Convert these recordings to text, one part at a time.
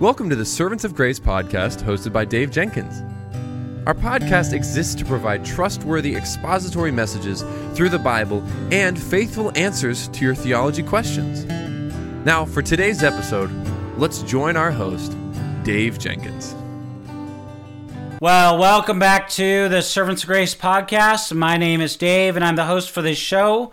Welcome to the Servants of Grace podcast hosted by Dave Jenkins. Our podcast exists to provide trustworthy expository messages through the Bible and faithful answers to your theology questions. Now, for today's episode, let's join our host, Dave Jenkins. Well, welcome back to the Servants of Grace podcast. My name is Dave, and I'm the host for this show.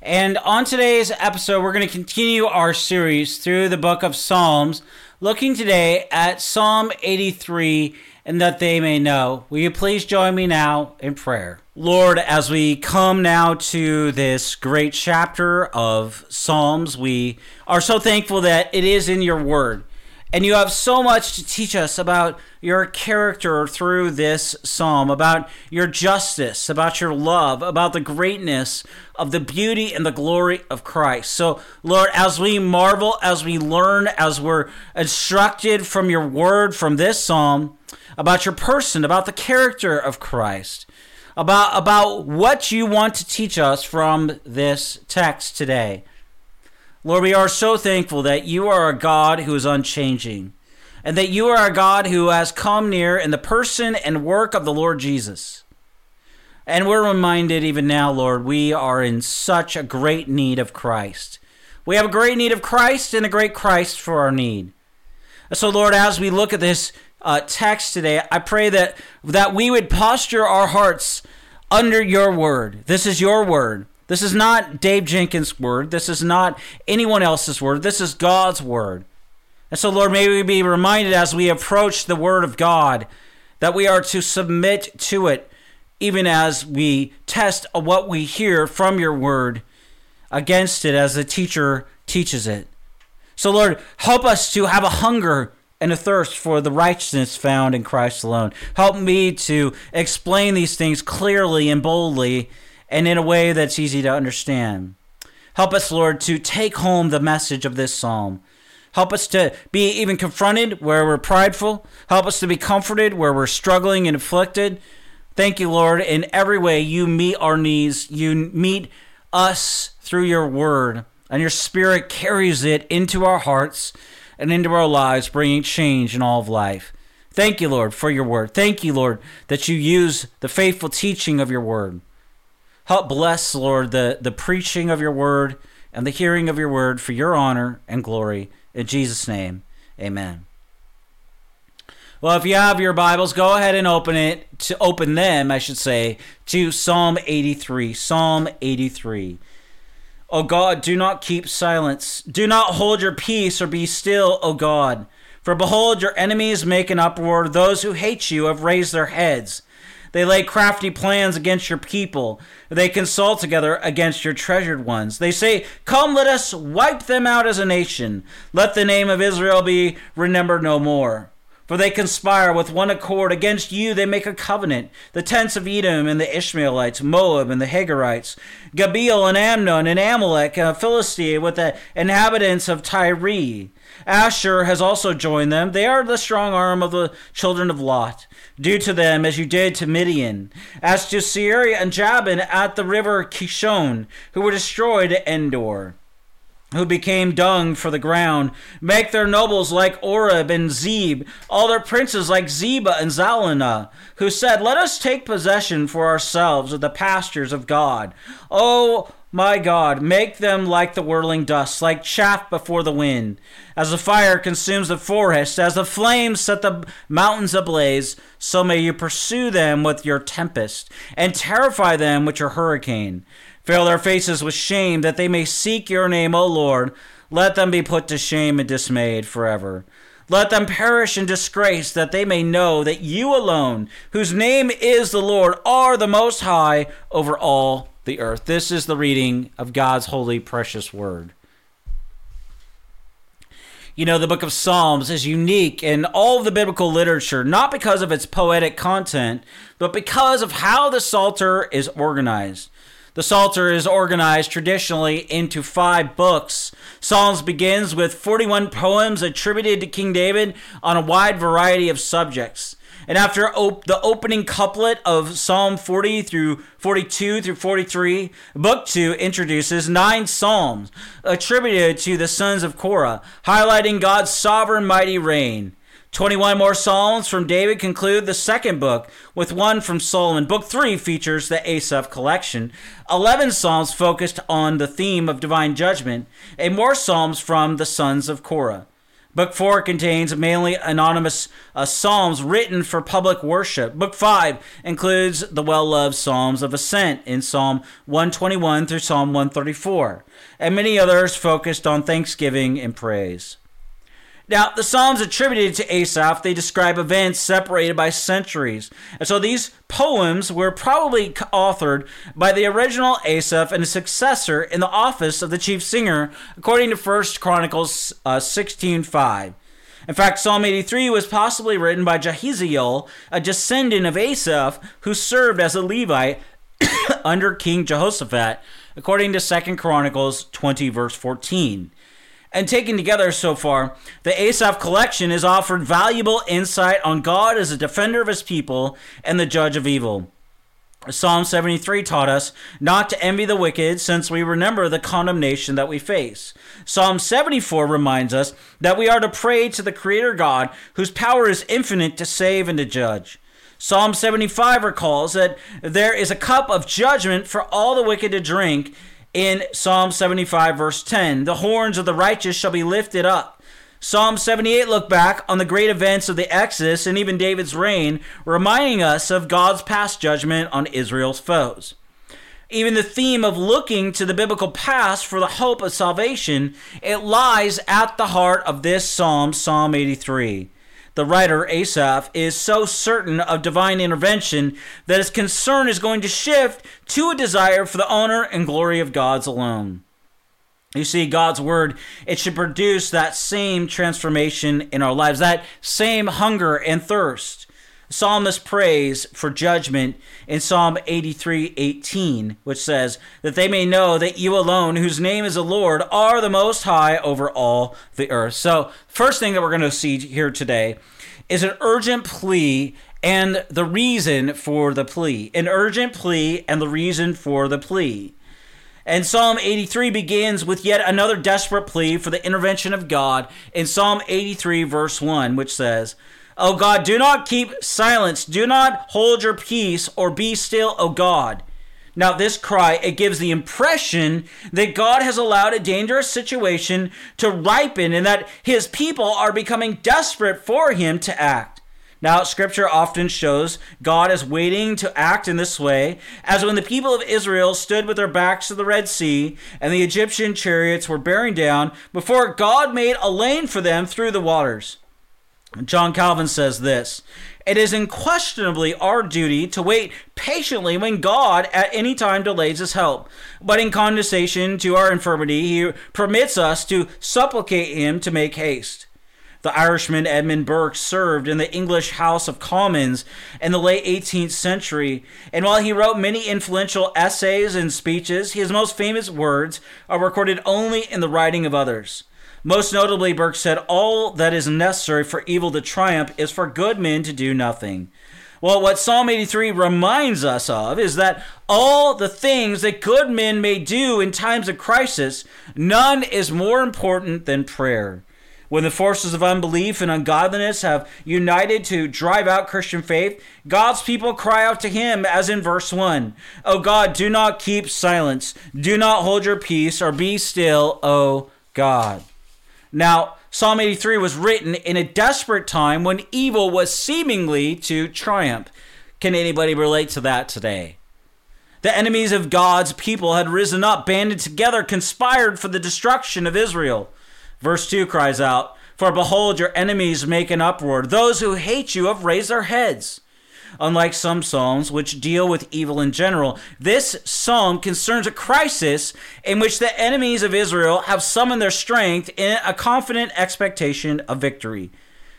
And on today's episode, we're going to continue our series through the book of Psalms, looking today at Psalm 83 and that they may know. Will you please join me now in prayer? Lord, as we come now to this great chapter of Psalms, we are so thankful that it is in your word. And you have so much to teach us about your character through this psalm, about your justice, about your love, about the greatness of the beauty and the glory of Christ. So, Lord, as we marvel, as we learn, as we're instructed from your word, from this psalm, about your person, about the character of Christ, about, about what you want to teach us from this text today. Lord, we are so thankful that you are a God who is unchanging and that you are a God who has come near in the person and work of the Lord Jesus. And we're reminded even now, Lord, we are in such a great need of Christ. We have a great need of Christ and a great Christ for our need. So, Lord, as we look at this uh, text today, I pray that, that we would posture our hearts under your word. This is your word. This is not Dave Jenkins' word. This is not anyone else's word. This is God's word. And so, Lord, may we be reminded as we approach the word of God that we are to submit to it, even as we test what we hear from your word against it as the teacher teaches it. So, Lord, help us to have a hunger and a thirst for the righteousness found in Christ alone. Help me to explain these things clearly and boldly and in a way that's easy to understand. Help us, Lord, to take home the message of this psalm. Help us to be even confronted where we're prideful. Help us to be comforted where we're struggling and afflicted. Thank you, Lord. In every way, you meet our needs. You meet us through your word, and your spirit carries it into our hearts and into our lives, bringing change in all of life. Thank you, Lord, for your word. Thank you, Lord, that you use the faithful teaching of your word. Help bless, Lord, the, the preaching of your word and the hearing of your word for your honor and glory. In Jesus' name, amen. Well, if you have your Bibles, go ahead and open it to open them, I should say, to Psalm 83. Psalm 83. O God, do not keep silence. Do not hold your peace or be still, O God. For behold, your enemies make an uproar. Those who hate you have raised their heads. They lay crafty plans against your people. They consult together against your treasured ones. They say, Come, let us wipe them out as a nation. Let the name of Israel be remembered no more. For they conspire with one accord against you, they make a covenant. The tents of Edom and the Ishmaelites, Moab and the Hagarites, Gebal and Ammon and Amalek and Philistia with the inhabitants of Tyre. Asshur has also joined them. They are the strong arm of the children of Lot. Do to them as you did to Midian, as to Sisera and Jabin at the river Kishon, who were destroyed at Endor who became dung for the ground. Make their nobles like Oreb and Zeb, all their princes like Zebah and Zalmunna, who said, Let us take possession for ourselves of the pastures of God. Oh, my God, make them like the whirling dust, like chaff before the wind. As the fire consumes the forest, as the flames set the mountains ablaze, so may you pursue them with your tempest, and terrify them with your hurricane. Fill their faces with shame, that they may seek your name, O Lord. Let them be put to shame and dismayed forever. Let them perish in disgrace, that they may know that you alone, whose name is the Lord, are the Most High over all the earth. This is the reading of God's holy, precious word. You know, the book of Psalms is unique in all of the biblical literature, not because of its poetic content, but because of how the Psalter is organized. The Psalter is organized traditionally into five books. Psalms begins with 41 poems attributed to King David on a wide variety of subjects. And after op- the opening couplet of Psalm 40 through 42 through 43, Book 2 introduces nine psalms attributed to the sons of Korah, highlighting God's sovereign mighty reign. 21 more Psalms from David conclude the second book, with one from Solomon. Book 3 features the Asaph collection. 11 Psalms focused on the theme of divine judgment, and more Psalms from the sons of Korah. Book 4 contains mainly anonymous uh, psalms written for public worship. Book 5 includes the well loved Psalms of Ascent in Psalm 121 through Psalm 134, and many others focused on thanksgiving and praise. Now, the Psalms attributed to Asaph, they describe events separated by centuries. And so these poems were probably authored by the original Asaph and a successor in the office of the chief singer, according to 1 Chronicles uh, 16.5. In fact, Psalm 83 was possibly written by Jahaziel, a descendant of Asaph, who served as a Levite under King Jehoshaphat, according to 2 Chronicles 20, verse 14 and taken together so far, the Asaph collection has offered valuable insight on God as a defender of his people and the judge of evil. Psalm 73 taught us not to envy the wicked, since we remember the condemnation that we face. Psalm 74 reminds us that we are to pray to the Creator God, whose power is infinite to save and to judge. Psalm 75 recalls that there is a cup of judgment for all the wicked to drink, in Psalm 75, verse 10. The horns of the righteous shall be lifted up. Psalm 78 look back on the great events of the Exodus and even David's reign, reminding us of God's past judgment on Israel's foes. Even the theme of looking to the biblical past for the hope of salvation, it lies at the heart of this psalm, Psalm 83 the writer Asaph, is so certain of divine intervention that his concern is going to shift to a desire for the honor and glory of God's alone. You see, God's word, it should produce that same transformation in our lives, that same hunger and thirst. Psalmist prays for judgment in Psalm 83 18, which says, That they may know that you alone, whose name is the Lord, are the most high over all the earth. So, first thing that we're going to see here today is an urgent plea and the reason for the plea. An urgent plea and the reason for the plea. And Psalm 83 begins with yet another desperate plea for the intervention of God in Psalm 83, verse 1, which says, O God, do not keep silence, do not hold your peace, or be still, O God. Now, this cry, it gives the impression that God has allowed a dangerous situation to ripen and that his people are becoming desperate for him to act. Now, scripture often shows God is waiting to act in this way, as when the people of Israel stood with their backs to the Red Sea and the Egyptian chariots were bearing down before God made a lane for them through the waters. John Calvin says this It is unquestionably our duty to wait patiently when God at any time delays his help. But in condescension to our infirmity, he permits us to supplicate him to make haste. The Irishman Edmund Burke served in the English House of Commons in the late 18th century, and while he wrote many influential essays and speeches, his most famous words are recorded only in the writing of others. Most notably, Burke said, All that is necessary for evil to triumph is for good men to do nothing. Well, what Psalm 83 reminds us of is that all the things that good men may do in times of crisis, none is more important than prayer. When the forces of unbelief and ungodliness have united to drive out Christian faith, God's people cry out to Him, as in verse 1 O God, do not keep silence, do not hold your peace, or be still, O God. Now, Psalm 83 was written in a desperate time when evil was seemingly to triumph. Can anybody relate to that today? The enemies of God's people had risen up, banded together, conspired for the destruction of Israel. Verse 2 cries out, For behold, your enemies make an uproar. Those who hate you have raised their heads. Unlike some psalms which deal with evil in general, this psalm concerns a crisis in which the enemies of Israel have summoned their strength in a confident expectation of victory.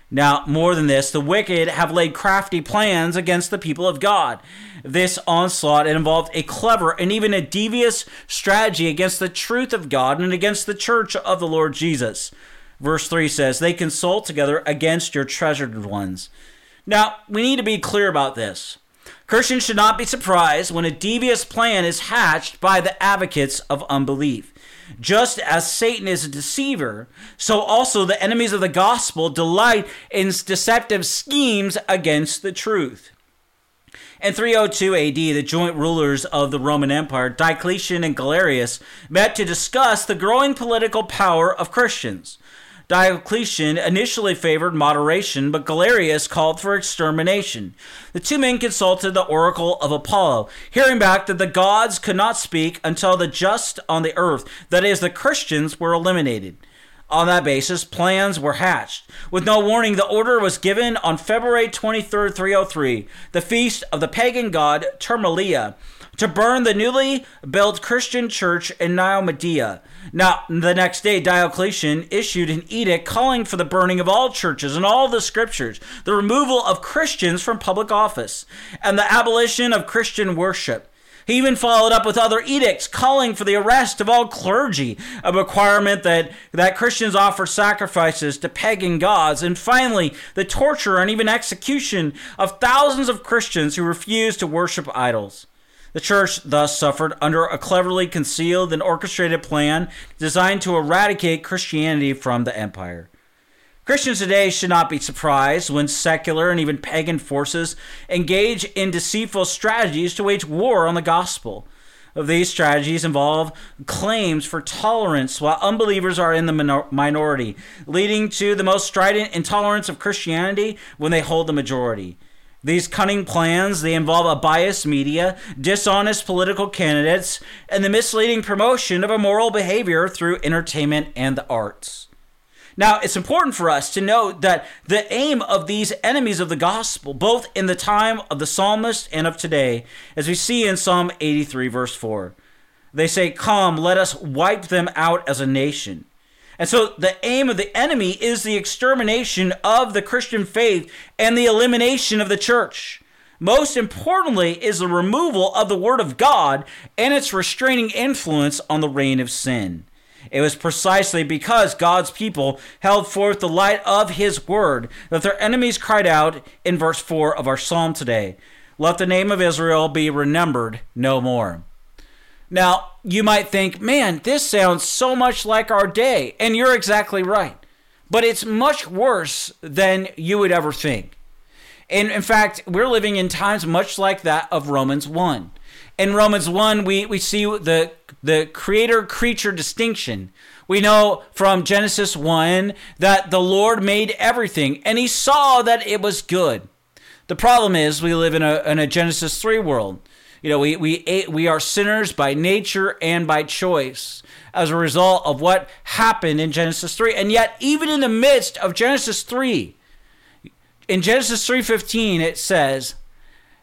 Now, more than this, the wicked have laid crafty plans against the people of God. This onslaught involved a clever and even a devious strategy against the truth of God and against the church of the Lord Jesus. Verse 3 says, They consult together against your treasured ones. Now, we need to be clear about this. Christians should not be surprised when a devious plan is hatched by the advocates of unbelief. Just as Satan is a deceiver, so also the enemies of the gospel delight in deceptive schemes against the truth. In 302 AD, the joint rulers of the Roman Empire, Diocletian and Galerius, met to discuss the growing political power of Christians. Diocletian initially favored moderation, but Galerius called for extermination. The two men consulted the oracle of Apollo, hearing back that the gods could not speak until the just on the earth, that is, the Christians, were eliminated. On that basis, plans were hatched. With no warning, the order was given on February 23, 303, the feast of the pagan god Terminalia to burn the newly built Christian church in Nicomedia. Now, the next day, Diocletian issued an edict calling for the burning of all churches and all the scriptures, the removal of Christians from public office, and the abolition of Christian worship. He even followed up with other edicts calling for the arrest of all clergy, a requirement that, that Christians offer sacrifices to pagan gods, and finally, the torture and even execution of thousands of Christians who refused to worship idols. The church thus suffered under a cleverly concealed and orchestrated plan designed to eradicate Christianity from the empire. Christians today should not be surprised when secular and even pagan forces engage in deceitful strategies to wage war on the gospel. Of these strategies involve claims for tolerance while unbelievers are in the minor- minority, leading to the most strident intolerance of Christianity when they hold the majority. These cunning plans, they involve a biased media, dishonest political candidates, and the misleading promotion of immoral behavior through entertainment and the arts. Now, it's important for us to note that the aim of these enemies of the gospel, both in the time of the psalmist and of today, as we see in Psalm 83, verse 4, they say, Come, let us wipe them out as a nation. And so the aim of the enemy is the extermination of the Christian faith and the elimination of the church. Most importantly, is the removal of the Word of God and its restraining influence on the reign of sin. It was precisely because God's people held forth the light of His Word that their enemies cried out in verse 4 of our psalm today Let the name of Israel be remembered no more. Now, you might think, man, this sounds so much like our day. And you're exactly right. But it's much worse than you would ever think. And in fact, we're living in times much like that of Romans 1. In Romans 1, we, we see the, the creator creature distinction. We know from Genesis 1 that the Lord made everything and he saw that it was good. The problem is we live in a, in a Genesis 3 world you know, we, we, we are sinners by nature and by choice as a result of what happened in Genesis 3. And yet, even in the midst of Genesis 3, in Genesis 3:15 it says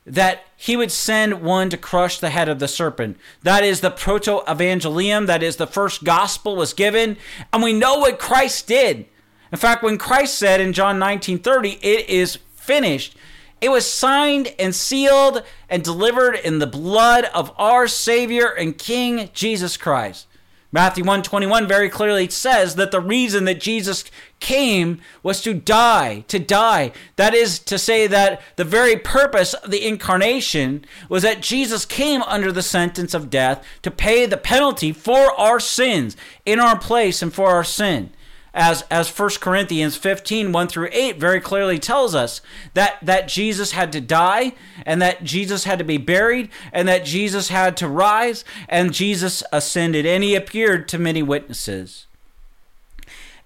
that he would send one to crush the head of the serpent. That is the proto-evangelium, that is the first gospel was given, and we know what Christ did. In fact, when Christ said in John 19:30, it is finished, it was signed and sealed and delivered in the blood of our Savior and King Jesus Christ. Matthew 121 very clearly says that the reason that Jesus came was to die, to die. That is to say that the very purpose of the incarnation was that Jesus came under the sentence of death to pay the penalty for our sins in our place and for our sin as as 1 Corinthians 15 1 through 8 very clearly tells us that that Jesus had to die and that Jesus had to be buried and that Jesus had to rise and Jesus ascended and he appeared to many witnesses.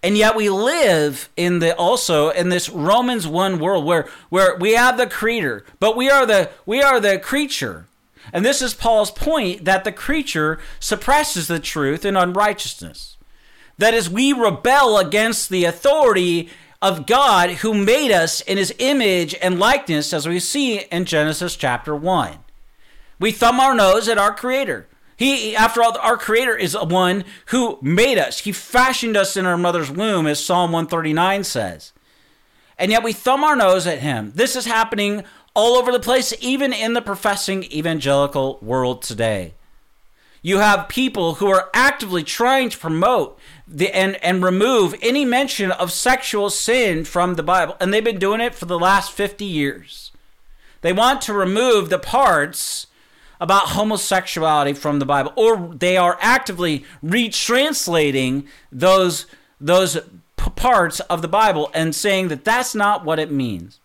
And yet we live in the also in this Romans 1 world where where we have the creator, but we are the we are the creature. And this is Paul's point that the creature suppresses the truth in unrighteousness. That is, we rebel against the authority of God who made us in his image and likeness, as we see in Genesis chapter 1. We thumb our nose at our Creator. He, after all, our Creator is the one who made us. He fashioned us in our mother's womb, as Psalm 139 says. And yet we thumb our nose at Him. This is happening all over the place, even in the professing evangelical world today. You have people who are actively trying to promote the and and remove any mention of sexual sin from the Bible. And they've been doing it for the last 50 years. They want to remove the parts about homosexuality from the Bible or they are actively retranslating those those p- parts of the Bible and saying that that's not what it means.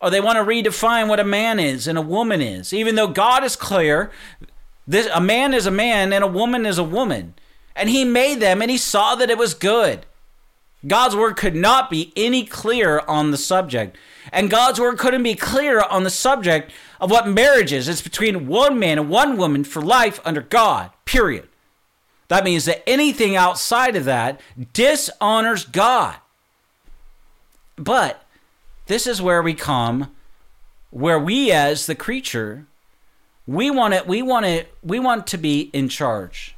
Or they want to redefine what a man is and a woman is, even though God is clear. This, a man is a man and a woman is a woman. And he made them and he saw that it was good. God's word could not be any clearer on the subject. And God's word couldn't be clearer on the subject of what marriage is. It's between one man and one woman for life under God, period. That means that anything outside of that dishonors God. But this is where we come, where we as the creature, we want it, we want it, we want to be in charge.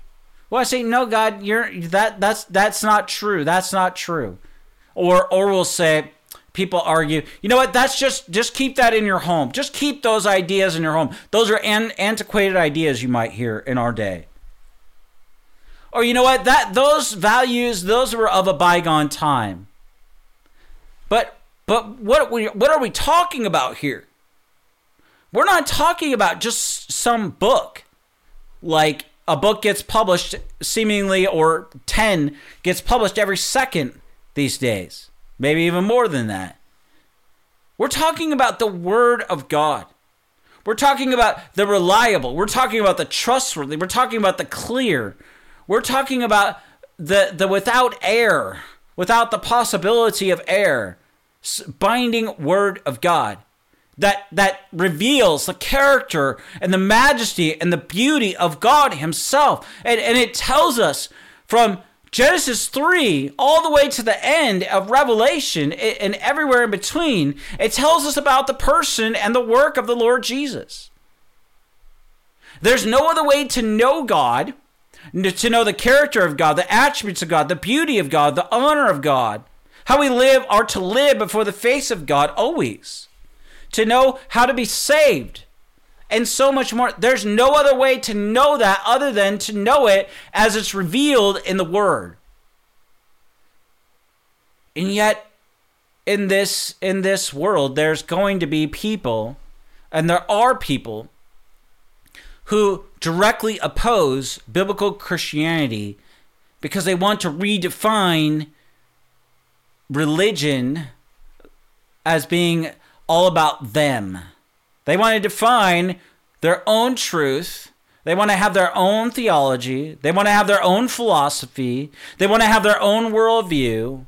Well, I say, no, God, you're that that's that's not true. That's not true. Or or we'll say, people argue, you know what? That's just just keep that in your home. Just keep those ideas in your home. Those are an, antiquated ideas you might hear in our day. Or you know what? That those values, those were of a bygone time. But but what we what are we talking about here? We're not talking about just some book. Like a book gets published seemingly or 10 gets published every second these days. Maybe even more than that. We're talking about the word of God. We're talking about the reliable. We're talking about the trustworthy. We're talking about the clear. We're talking about the the without error, without the possibility of error, binding word of God that that reveals the character and the majesty and the beauty of God himself. And and it tells us from Genesis 3 all the way to the end of Revelation and everywhere in between, it tells us about the person and the work of the Lord Jesus. There's no other way to know God to know the character of God, the attributes of God, the beauty of God, the honor of God, how we live are to live before the face of God always, to know how to be saved, and so much more. There's no other way to know that other than to know it as it's revealed in the Word. And yet, in this in this world, there's going to be people, and there are people who directly oppose biblical Christianity because they want to redefine religion as being all about them. They want to define their own truth. They want to have their own theology. They want to have their own philosophy. They want to have their own worldview.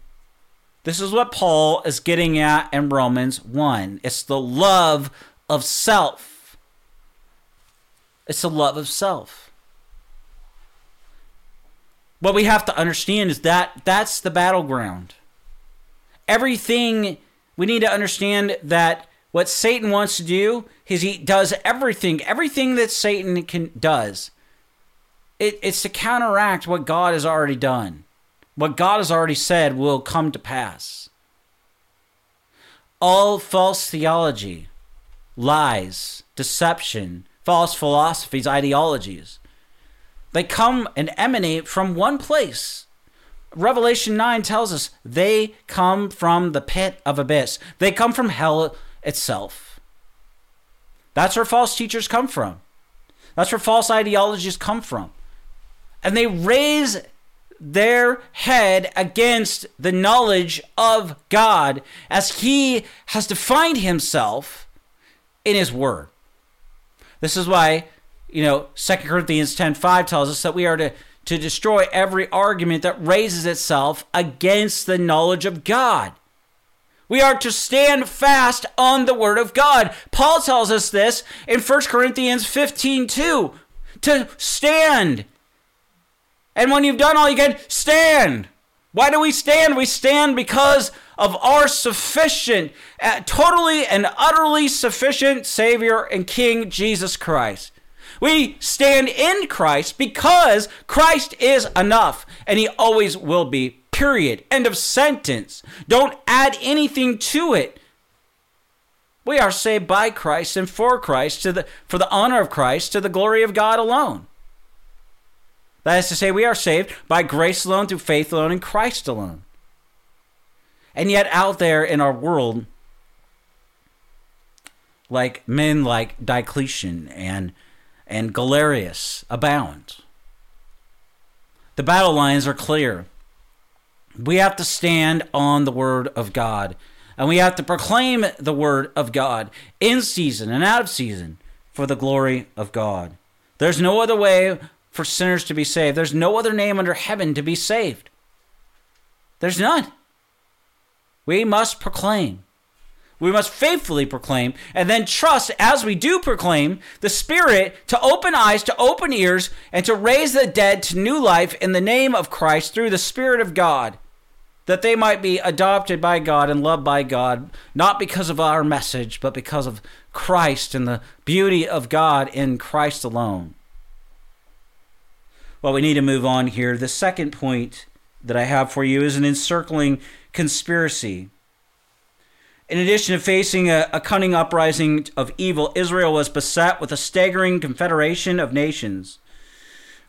This is what Paul is getting at in Romans 1. It's the love of self. It's the love of self. What we have to understand is that that's the battleground. Everything we need to understand that what Satan wants to do is he does everything, everything that Satan can does. It, it's to counteract what God has already done. What God has already said will come to pass. All false theology, lies, deception, false philosophies, ideologies. They come and emanate from one place. Revelation 9 tells us they come from the pit of abyss. They come from hell itself. That's where false teachers come from. That's where false ideologies come from. And they raise their head against the knowledge of God as He has defined Himself in His Word. This is why, you know, 2 Corinthians 10:5 tells us that we are to to destroy every argument that raises itself against the knowledge of God. We are to stand fast on the word of God. Paul tells us this in 1 Corinthians 15 2 to stand. And when you've done all you can, stand. Why do we stand? We stand because of our sufficient, uh, totally and utterly sufficient Savior and King Jesus Christ. We stand in Christ because Christ is enough and he always will be. Period. End of sentence. Don't add anything to it. We are saved by Christ and for Christ to the for the honor of Christ to the glory of God alone. That is to say, we are saved by grace alone, through faith alone, in Christ alone. And yet, out there in our world, like men like Diocletian and and Galerius abound. The battle lines are clear. We have to stand on the word of God, and we have to proclaim the word of God in season and out of season for the glory of God. There's no other way for sinners to be saved. There's no other name under heaven to be saved. There's none. We must proclaim. We must faithfully proclaim and then trust as we do proclaim the Spirit to open eyes, to open ears, and to raise the dead to new life in the name of Christ through the Spirit of God, that they might be adopted by God and loved by God, not because of our message, but because of Christ and the beauty of God in Christ alone. Well, we need to move on here. The second point that I have for you is an encircling conspiracy. In addition to facing a, a, cunning uprising of evil, Israel was beset with a staggering confederation of nations.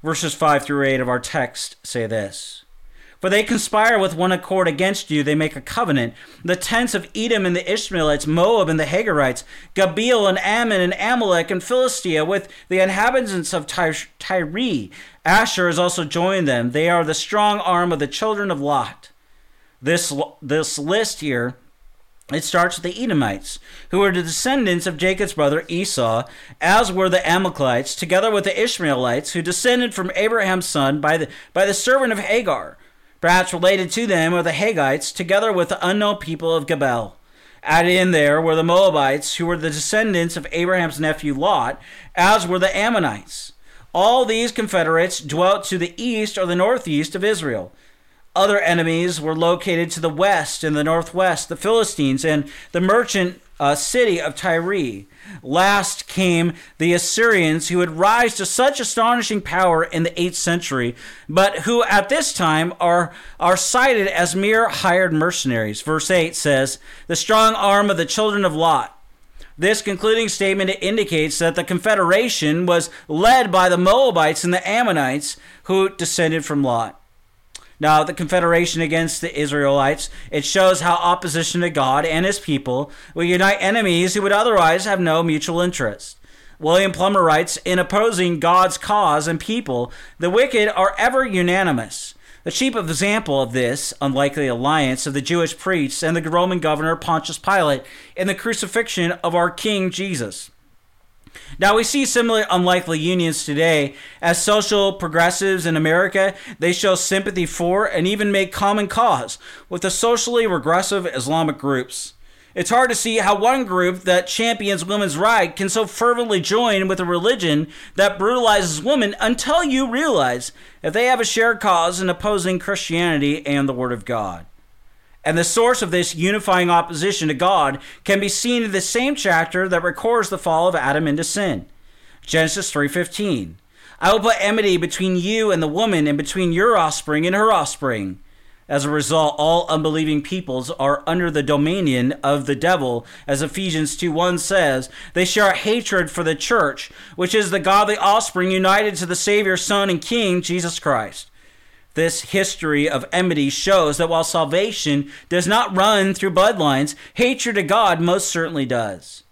Verses 5 through 8 of our text say this For they conspire with one accord against you, they make a covenant. The tents of Edom and the Ishmaelites, Moab and the Hagarites, Gebal and Ammon and Amalek and Philistia, with the inhabitants of Tyre. Asshur has also joined them. They are the strong arm of the children of Lot. This, this list here it starts with the Edomites, who were the descendants of Jacob's brother Esau, as were the Amalekites, together with the Ishmaelites, who descended from Abraham's son by the, by the servant of Hagar. Perhaps related to them are the Haggites, together with the unknown people of Gebal. Added in there were the Moabites, who were the descendants of Abraham's nephew Lot, as were the Ammonites. All these confederates dwelt to the east or the northeast of Israel. Other enemies were located to the west and the northwest, the Philistines and the merchant uh, city of Tyre. Last came the Assyrians, who had rise to such astonishing power in the 8th century, but who at this time are, are cited as mere hired mercenaries. Verse 8 says, The strong arm of the children of Lot. This concluding statement indicates that the confederation was led by the Moabites and the Ammonites who descended from Lot. Now, the confederation against the Israelites, it shows how opposition to God and his people will unite enemies who would otherwise have no mutual interest. William Plumer writes In opposing God's cause and people, the wicked are ever unanimous. The chief example of this unlikely alliance of the Jewish priests and the Roman governor Pontius Pilate in the crucifixion of our King Jesus. Now we see similar unlikely unions today as social progressives in America, they show sympathy for and even make common cause with the socially regressive Islamic groups. It's hard to see how one group that champions women's rights can so fervently join with a religion that brutalizes women until you realize that they have a shared cause in opposing Christianity and the Word of God. And the source of this unifying opposition to God can be seen in the same chapter that records the fall of Adam into sin. Genesis 3:15. I will put enmity between you and the woman and between your offspring and her offspring. As a result, all unbelieving peoples are under the dominion of the devil, as Ephesians 2 1 says. They share a hatred for the church, which is the godly offspring united to the Savior, Son, and King, Jesus Christ. This history of enmity shows that while salvation does not run through bloodlines, hatred of God most certainly does.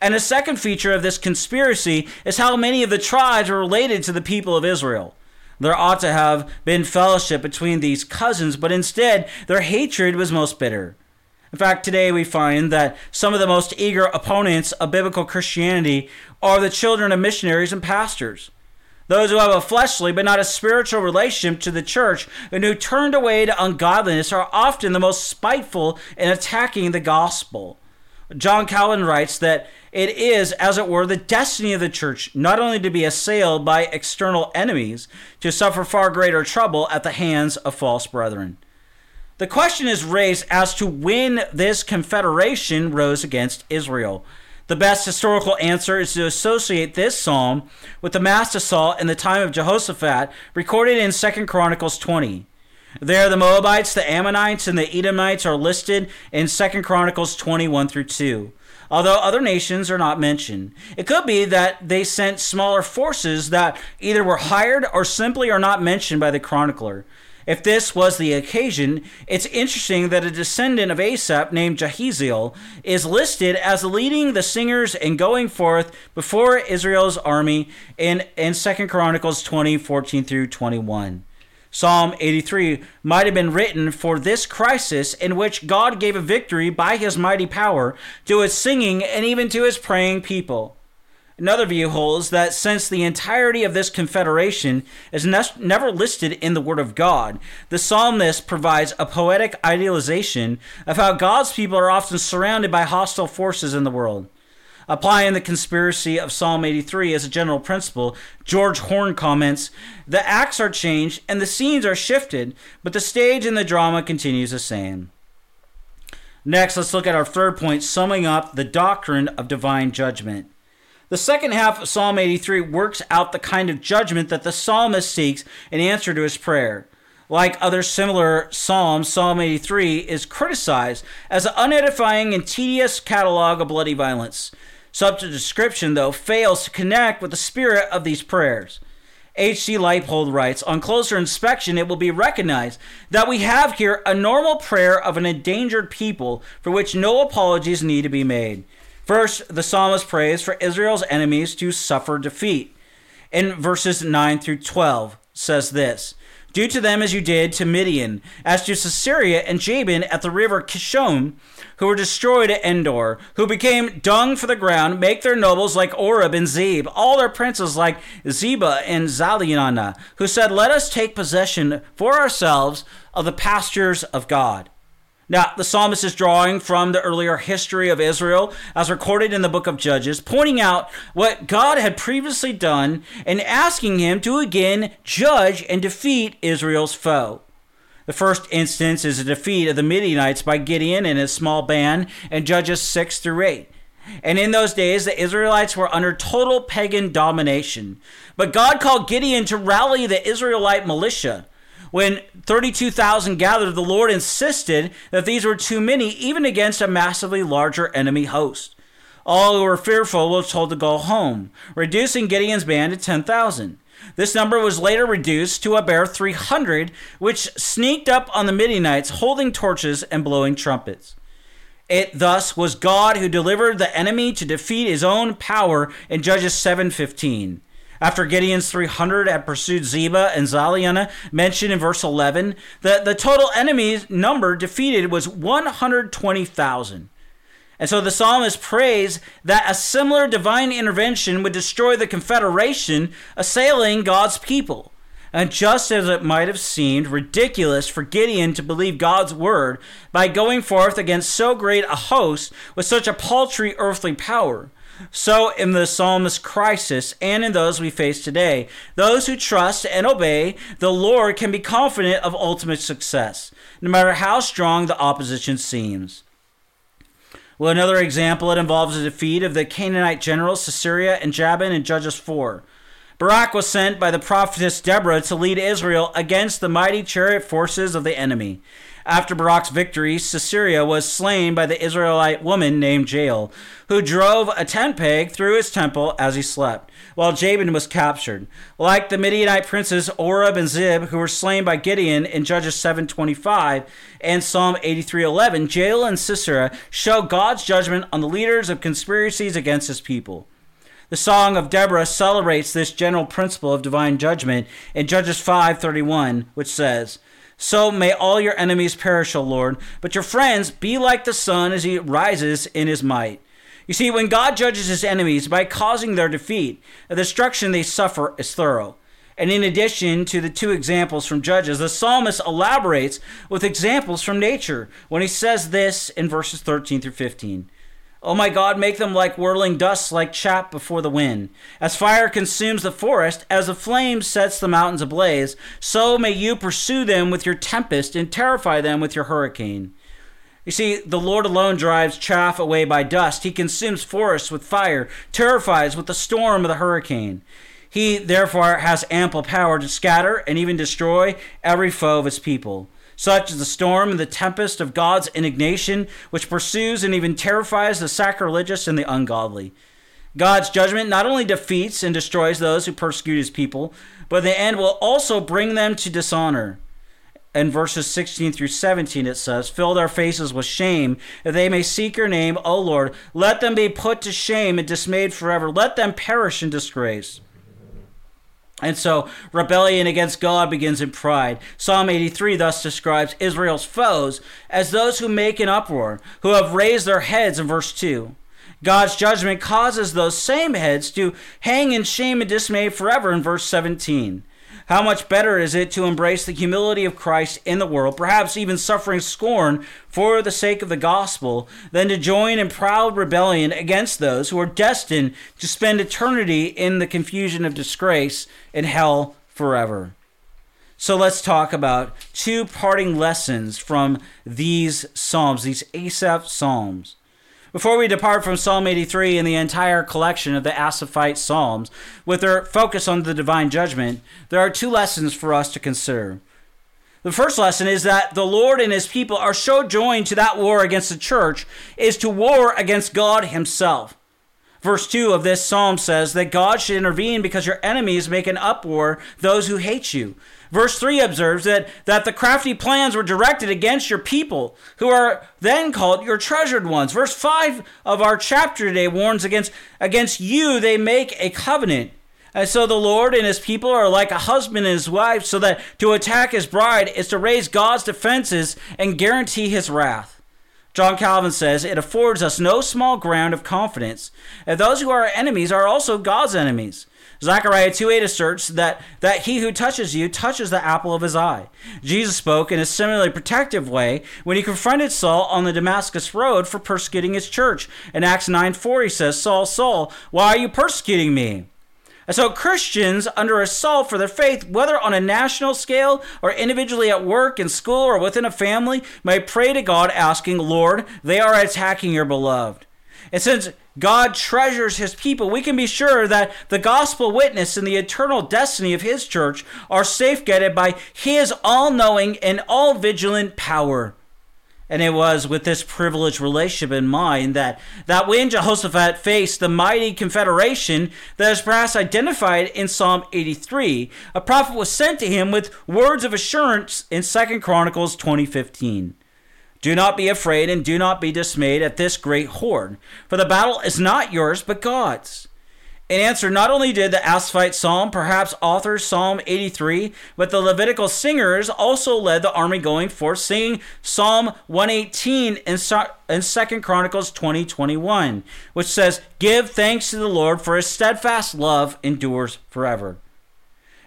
And a second feature of this conspiracy is how many of the tribes are related to the people of Israel. There ought to have been fellowship between these cousins, but instead their hatred was most bitter. In fact, today we find that some of the most eager opponents of biblical Christianity are the children of missionaries and pastors. Those who have a fleshly but not a spiritual relationship to the church and who turned away to ungodliness are often the most spiteful in attacking the gospel. John Calvin writes that it is, as it were, the destiny of the church not only to be assailed by external enemies, to suffer far greater trouble at the hands of false brethren. The question is raised as to when this confederation rose against Israel. The best historical answer is to associate this psalm with the mass assault in the time of Jehoshaphat, recorded in 2 Chronicles 20. There, the Moabites, the Ammonites, and the Edomites are listed in 2 Chronicles 21 through 2, although other nations are not mentioned. It could be that they sent smaller forces that either were hired or simply are not mentioned by the chronicler. If this was the occasion, it's interesting that a descendant of Asaph named Jahaziel is listed as leading the singers and going forth before Israel's army in, in 2 Chronicles 20, 14 through 21. Psalm 83 might have been written for this crisis in which God gave a victory by his mighty power to his singing and even to his praying people. Another view holds that since the entirety of this confederation is ne- never listed in the Word of God, the psalmist provides a poetic idealization of how God's people are often surrounded by hostile forces in the world. Applying the conspiracy of Psalm 83 as a general principle, George Horne comments The acts are changed and the scenes are shifted, but the stage and the drama continues the same. Next, let's look at our third point, summing up the doctrine of divine judgment. The second half of Psalm 83 works out the kind of judgment that the psalmist seeks in answer to his prayer. Like other similar psalms, Psalm 83 is criticized as an unedifying and tedious catalog of bloody violence. Such a description, though, fails to connect with the spirit of these prayers. H.C. Leupold writes On closer inspection, it will be recognized that we have here a normal prayer of an endangered people for which no apologies need to be made. First, the psalmist prays for Israel's enemies to suffer defeat. In verses 9 through 12, says this Do to them as you did to Midian, as to Sisera and Jabin at the river Kishon, who were destroyed at Endor, who became dung for the ground, make their nobles like Oreb and Zeb, all their princes like Zebah and Zalmunna, who said, Let us take possession for ourselves of the pastures of God. Now, the psalmist is drawing from the earlier history of Israel as recorded in the book of Judges, pointing out what God had previously done and asking him to again judge and defeat Israel's foe. The first instance is a defeat of the Midianites by Gideon and his small band in Judges 6 through 8. And in those days, the Israelites were under total pagan domination. But God called Gideon to rally the Israelite militia. When 32,000 gathered, the Lord insisted that these were too many, even against a massively larger enemy host. All who were fearful were told to go home, reducing Gideon's band to 10,000. This number was later reduced to a bare 300, which sneaked up on the Midianites, holding torches and blowing trumpets. It thus was God who delivered the enemy to defeat his own power in Judges 7:15. After Gideon's 300 had pursued Zebah and Zalmunna, mentioned in verse 11, the, the total enemy number defeated was 120,000. And so the psalmist prays that a similar divine intervention would destroy the confederation assailing God's people. And just as it might have seemed ridiculous for Gideon to believe God's word by going forth against so great a host with such a paltry earthly power, so, in the psalmist's crisis and in those we face today, those who trust and obey the Lord can be confident of ultimate success, no matter how strong the opposition seems. Well, another example, it involves the defeat of the Canaanite generals Sisera and Jabin in Judges 4. Barak was sent by the prophetess Deborah to lead Israel against the mighty chariot forces of the enemy. After Barak's victory, Sisera was slain by the Israelite woman named Jael, who drove a tent peg through his temple as he slept, while Jabin was captured. Like the Midianite princes Oreb and Zeb, who were slain by Gideon in Judges 7.25 and Psalm 83.11, Jael and Sisera show God's judgment on the leaders of conspiracies against his people. The Song of Deborah celebrates this general principle of divine judgment in Judges 5:31, which says, so may all your enemies perish, O Lord, but your friends be like the sun as he rises in his might. You see, when God judges his enemies by causing their defeat, the destruction they suffer is thorough. And in addition to the two examples from Judges, the psalmist elaborates with examples from nature when he says this in verses 13 through 15. Oh my God, make them like whirling dust, like chaff before the wind. As fire consumes the forest, as a flame sets the mountains ablaze, so may you pursue them with your tempest and terrify them with your hurricane. You see, the Lord alone drives chaff away by dust. He consumes forests with fire, terrifies with the storm of the hurricane. He therefore has ample power to scatter and even destroy every foe of his people. Such is the storm and the tempest of God's indignation, which pursues and even terrifies the sacrilegious and the ungodly. God's judgment not only defeats and destroys those who persecute his people, but in the end will also bring them to dishonor. In verses 16 through 17, it says, Fill their faces with shame, that they may seek your name, O Lord. Let them be put to shame and dismayed forever. Let them perish in disgrace. And so rebellion against God begins in pride. Psalm 83 thus describes Israel's foes as those who make an uproar, who have raised their heads in verse 2. God's judgment causes those same heads to hang in shame and dismay forever in verse 17. How much better is it to embrace the humility of Christ in the world, perhaps even suffering scorn for the sake of the gospel, than to join in proud rebellion against those who are destined to spend eternity in the confusion of disgrace in hell forever? So let's talk about two parting lessons from these Psalms, these Asaph Psalms. Before we depart from Psalm 83 and the entire collection of the Asaphite Psalms, with their focus on the divine judgment, there are two lessons for us to consider. The first lesson is that the Lord and his people are so joined to that war against the church is to war against God himself. Verse 2 of this psalm says that God should intervene because your enemies make an uproar, those who hate you. Verse 3 observes that, that the crafty plans were directed against your people, who are then called your treasured ones. Verse 5 of our chapter today warns against, against you, they make a covenant. And so the Lord and his people are like a husband and his wife, so that to attack his bride is to raise God's defenses and guarantee his wrath. John Calvin says, It affords us no small ground of confidence that those who are our enemies are also God's enemies. Zechariah 2.8 asserts that, that he who touches you touches the apple of his eye. Jesus spoke in a similarly protective way when he confronted Saul on the Damascus road for persecuting his church. In Acts 9.4 he says, Saul, Saul, why are you persecuting me? And so Christians under assault for their faith, whether on a national scale or individually at work, in school, or within a family, may pray to God asking, Lord, they are attacking your beloved. And since God treasures his people, we can be sure that the gospel witness and the eternal destiny of his church are safeguarded by his all knowing and all vigilant power. And it was with this privileged relationship in mind that, that when Jehoshaphat faced the mighty confederation that is perhaps identified in Psalm 83, a prophet was sent to him with words of assurance in 2 Chronicles 2015. Do not be afraid and do not be dismayed at this great horde, for the battle is not yours but God's. In answer, not only did the Asaphite Psalm perhaps author Psalm 83, but the Levitical singers also led the army going forth, singing Psalm 118 in, in 2 Chronicles 20 21, which says, Give thanks to the Lord, for his steadfast love endures forever.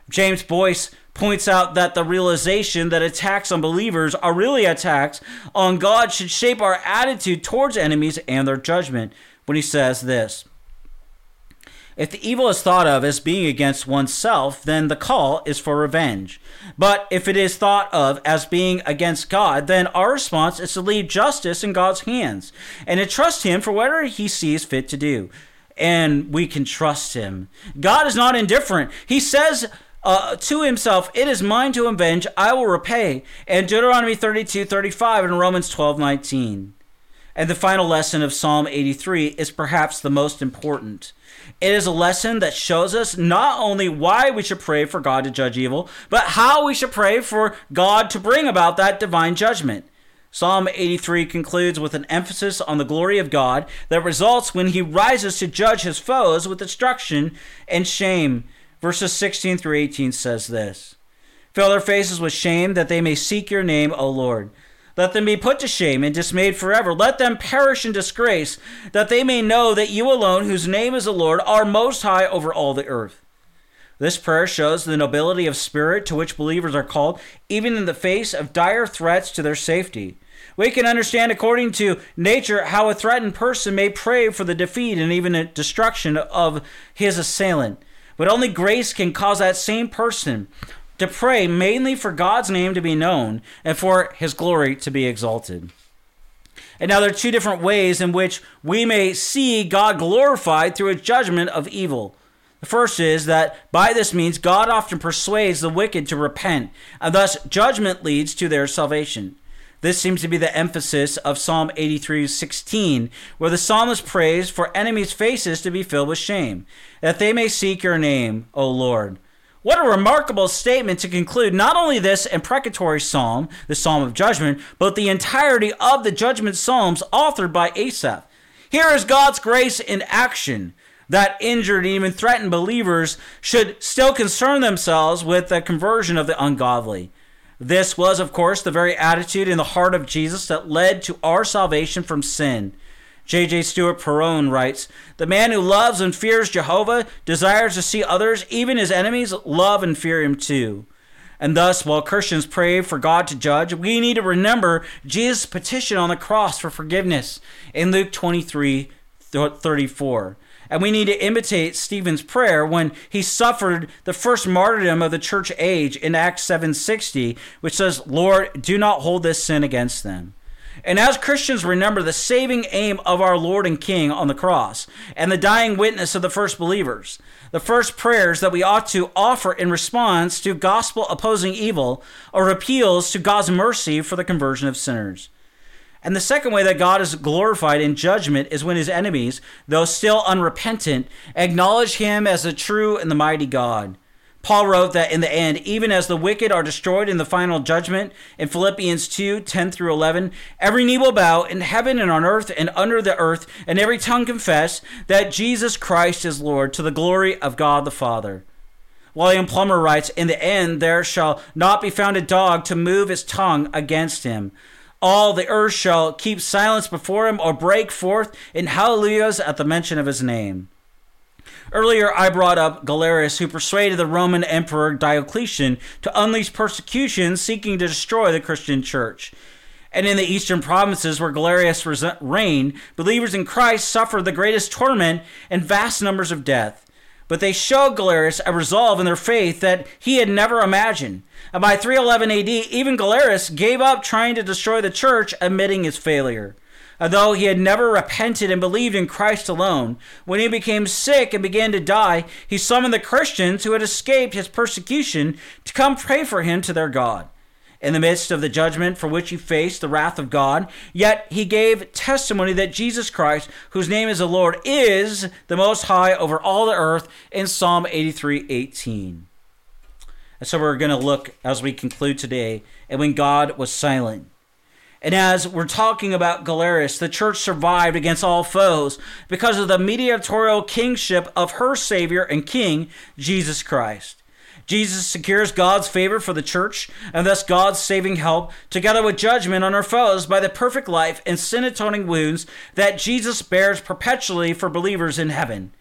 James Boice points out that the realization that attacks on believers are really attacks on God should shape our attitude towards enemies and their judgment when he says this. If the evil is thought of as being against oneself, then the call is for revenge. But if it is thought of as being against God, then our response is to leave justice in God's hands and to trust Him for whatever He sees fit to do. And we can trust Him. God is not indifferent. He says, uh, to himself, It is mine to avenge, I will repay. And Deuteronomy 32 35 and Romans 12 19. And the final lesson of Psalm 83 is perhaps the most important. It is a lesson that shows us not only why we should pray for God to judge evil, but how we should pray for God to bring about that divine judgment. Psalm 83 concludes with an emphasis on the glory of God that results when he rises to judge his foes with destruction and shame. Verses 16 through 18 says this Fill their faces with shame, that they may seek your name, O Lord. Let them be put to shame and dismayed forever. Let them perish in disgrace, that they may know that you alone, whose name is the Lord, are most high over all the earth. This prayer shows the nobility of spirit to which believers are called, even in the face of dire threats to their safety. We can understand, according to nature, how a threatened person may pray for the defeat and even destruction of his assailant. But only grace can cause that same person to pray mainly for God's name to be known and for his glory to be exalted. And now there are two different ways in which we may see God glorified through a judgment of evil. The first is that by this means God often persuades the wicked to repent, and thus judgment leads to their salvation. This seems to be the emphasis of Psalm 83:16, where the psalmist prays for enemies' faces to be filled with shame, that they may seek your name, O Lord. What a remarkable statement to conclude not only this imprecatory psalm, the psalm of judgment, but the entirety of the judgment psalms authored by Asaph. Here is God's grace in action that injured and even threatened believers should still concern themselves with the conversion of the ungodly. This was, of course, the very attitude in the heart of Jesus that led to our salvation from sin. J.J. Stewart Perowne writes The man who loves and fears Jehovah desires to see others, even his enemies, love and fear him too. And thus, while Christians pray for God to judge, we need to remember Jesus' petition on the cross for forgiveness in Luke 23 34. And we need to imitate Stephen's prayer when he suffered the first martyrdom of the church age in Acts 7:60, which says, "Lord, do not hold this sin against them." And as Christians remember the saving aim of our Lord and King on the cross and the dying witness of the first believers, the first prayers that we ought to offer in response to gospel opposing evil are appeals to God's mercy for the conversion of sinners. And the second way that God is glorified in judgment is when his enemies, though still unrepentant, acknowledge him as the true and the mighty God. Paul wrote that in the end, even as the wicked are destroyed in the final judgment, in Philippians 2 10 through 11, every knee will bow in heaven and on earth and under the earth, and every tongue confess that Jesus Christ is Lord to the glory of God the Father. William Plumer writes, In the end, there shall not be found a dog to move his tongue against him all the earth shall keep silence before him or break forth in hallelujahs at the mention of his name. Earlier, I brought up Galerius, who persuaded the Roman Emperor Diocletian to unleash persecution seeking to destroy the Christian church. And in the eastern provinces where Galerius reigned, believers in Christ suffered the greatest torment and vast numbers of death. But they showed Galerius a resolve in their faith that he had never imagined. And by 311 AD, even Galerius gave up trying to destroy the church, admitting his failure. Although he had never repented and believed in Christ alone, when he became sick and began to die, he summoned the Christians who had escaped his persecution to come pray for him to their God in the midst of the judgment for which he faced the wrath of God, yet he gave testimony that Jesus Christ, whose name is the Lord, is the most high over all the earth in Psalm 83 18. And so we're going to look as we conclude today and when God was silent. And as we're talking about Galerius, the church survived against all foes because of the mediatorial kingship of her Savior and King, Jesus Christ. Jesus secures God's favor for the church and thus God's saving help, together with judgment on our foes by the perfect life and sin atoning wounds that Jesus bears perpetually for believers in heaven.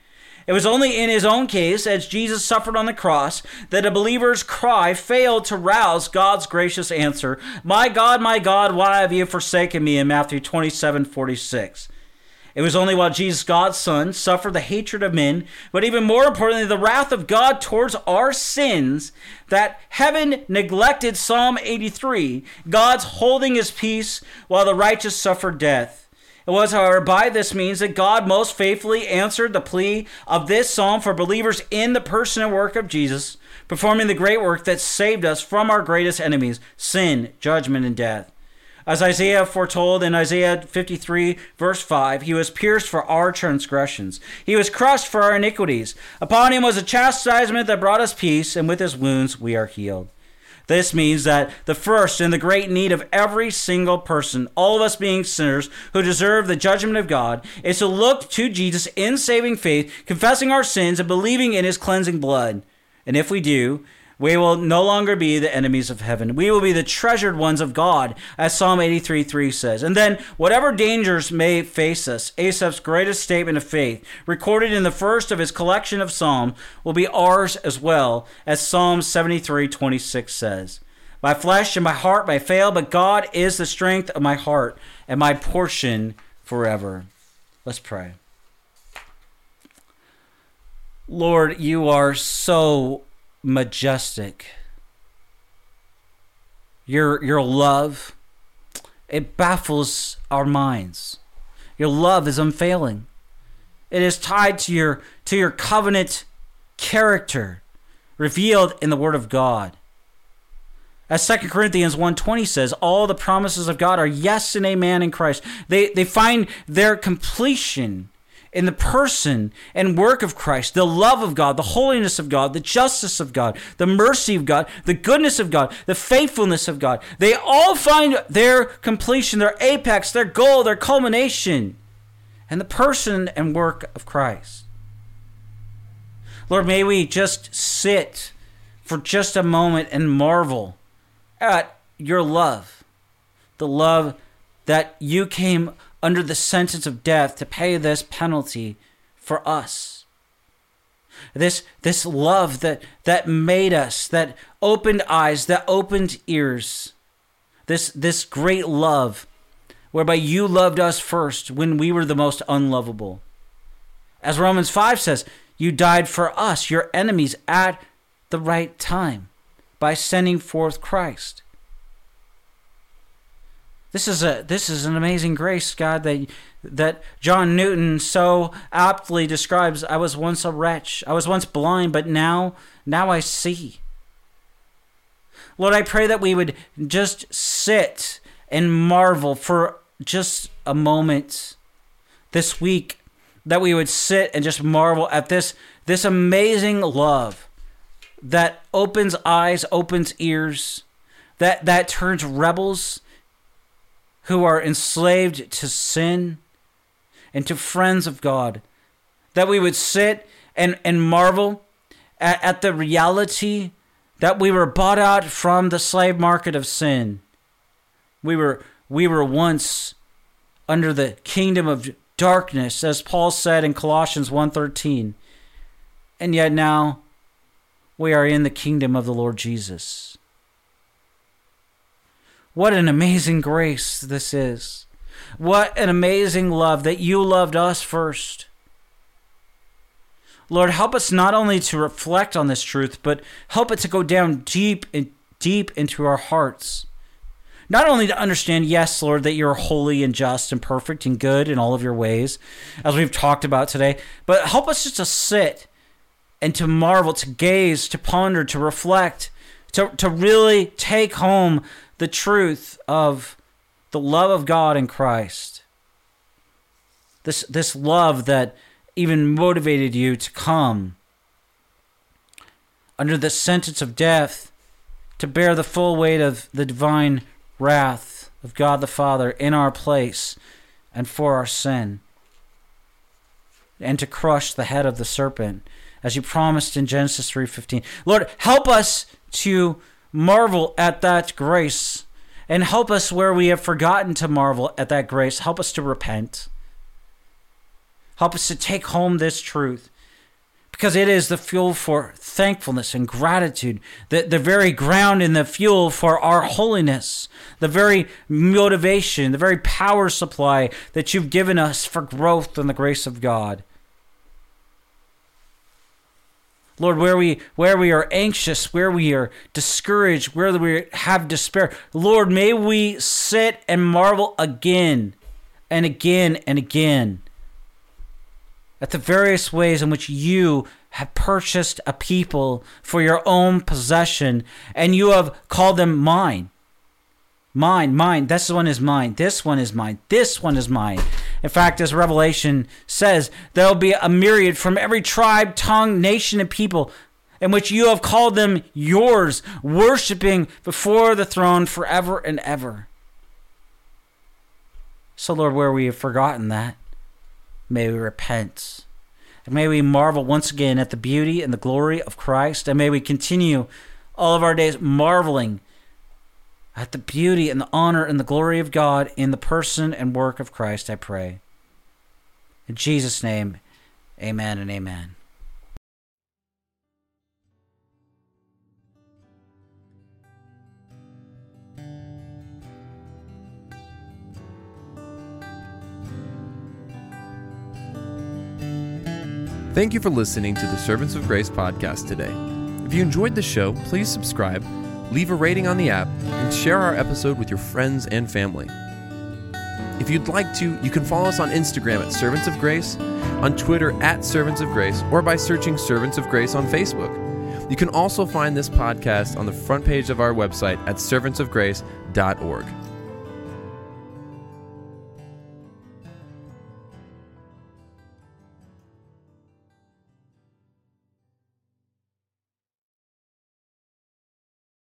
It was only in his own case, as Jesus suffered on the cross, that a believer's cry failed to rouse God's gracious answer, My God, my God, why have you forsaken me? in Matthew 27 46. It was only while Jesus, God's Son, suffered the hatred of men, but even more importantly, the wrath of God towards our sins, that heaven neglected Psalm 83, God's holding his peace while the righteous suffered death. It was, however, by this means that God most faithfully answered the plea of this psalm for believers in the person and work of Jesus, performing the great work that saved us from our greatest enemies sin, judgment, and death. As Isaiah foretold in Isaiah 53, verse 5, he was pierced for our transgressions, he was crushed for our iniquities. Upon him was a chastisement that brought us peace, and with his wounds we are healed. This means that the first and the great need of every single person, all of us being sinners who deserve the judgment of God, is to look to Jesus in saving faith, confessing our sins, and believing in his cleansing blood. And if we do, we will no longer be the enemies of heaven. We will be the treasured ones of God, as Psalm 83 3 says. And then, whatever dangers may face us, Asaph's greatest statement of faith, recorded in the first of his collection of Psalms, will be ours as well, as Psalm 73 26 says. My flesh and my heart may fail, but God is the strength of my heart and my portion forever. Let's pray. Lord, you are so majestic. Your your love it baffles our minds. Your love is unfailing. It is tied to your to your covenant character revealed in the Word of God. As 2 Corinthians 1.20 says, all the promises of God are yes and amen in Christ. They, they find their completion in the person and work of Christ, the love of God, the holiness of God, the justice of God, the mercy of God, the goodness of God, the faithfulness of God. They all find their completion, their apex, their goal, their culmination in the person and work of Christ. Lord, may we just sit for just a moment and marvel at your love, the love that you came under the sentence of death to pay this penalty for us. This, this love that, that made us, that opened eyes, that opened ears. This, this great love whereby you loved us first when we were the most unlovable. As Romans 5 says, you died for us, your enemies, at the right time by sending forth Christ. This is a this is an amazing grace, God, that that John Newton so aptly describes. I was once a wretch. I was once blind, but now now I see. Lord, I pray that we would just sit and marvel for just a moment this week that we would sit and just marvel at this this amazing love that opens eyes, opens ears, that that turns rebels who are enslaved to sin and to friends of God, that we would sit and, and marvel at, at the reality that we were bought out from the slave market of sin. We were we were once under the kingdom of darkness as Paul said in Colossians 1:13. And yet now we are in the kingdom of the Lord Jesus. What an amazing grace this is. What an amazing love that you loved us first. Lord, help us not only to reflect on this truth, but help it to go down deep and deep into our hearts. Not only to understand, yes, Lord, that you're holy and just and perfect and good in all of your ways, as we've talked about today, but help us just to sit and to marvel, to gaze, to ponder, to reflect, to, to really take home the truth of the love of God in Christ. This, this love that even motivated you to come under the sentence of death to bear the full weight of the divine wrath of God the Father in our place and for our sin and to crush the head of the serpent as you promised in Genesis 3:15. Lord, help us to marvel at that grace and help us where we have forgotten to marvel at that grace. Help us to repent. Help us to take home this truth because it is the fuel for thankfulness and gratitude, the, the very ground and the fuel for our holiness, the very motivation, the very power supply that you've given us for growth in the grace of God. Lord, where we where we are anxious, where we are discouraged, where we have despair, Lord, may we sit and marvel again and again and again at the various ways in which you have purchased a people for your own possession and you have called them mine. Mine, mine. This one is mine. This one is mine. This one is mine. In fact, as Revelation says, there'll be a myriad from every tribe, tongue, nation, and people in which you have called them yours, worshiping before the throne forever and ever. So, Lord, where we have forgotten that, may we repent. And may we marvel once again at the beauty and the glory of Christ. And may we continue all of our days marveling at the beauty and the honor and the glory of God in the person and work of Christ, I pray. In Jesus' name, amen and amen. Thank you for listening to the Servants of Grace podcast today. If you enjoyed the show, please subscribe leave a rating on the app, and share our episode with your friends and family. If you'd like to, you can follow us on Instagram at Servants of Grace, on Twitter at Servants of Grace, or by searching Servants of Grace on Facebook. You can also find this podcast on the front page of our website at servantsofgrace.org.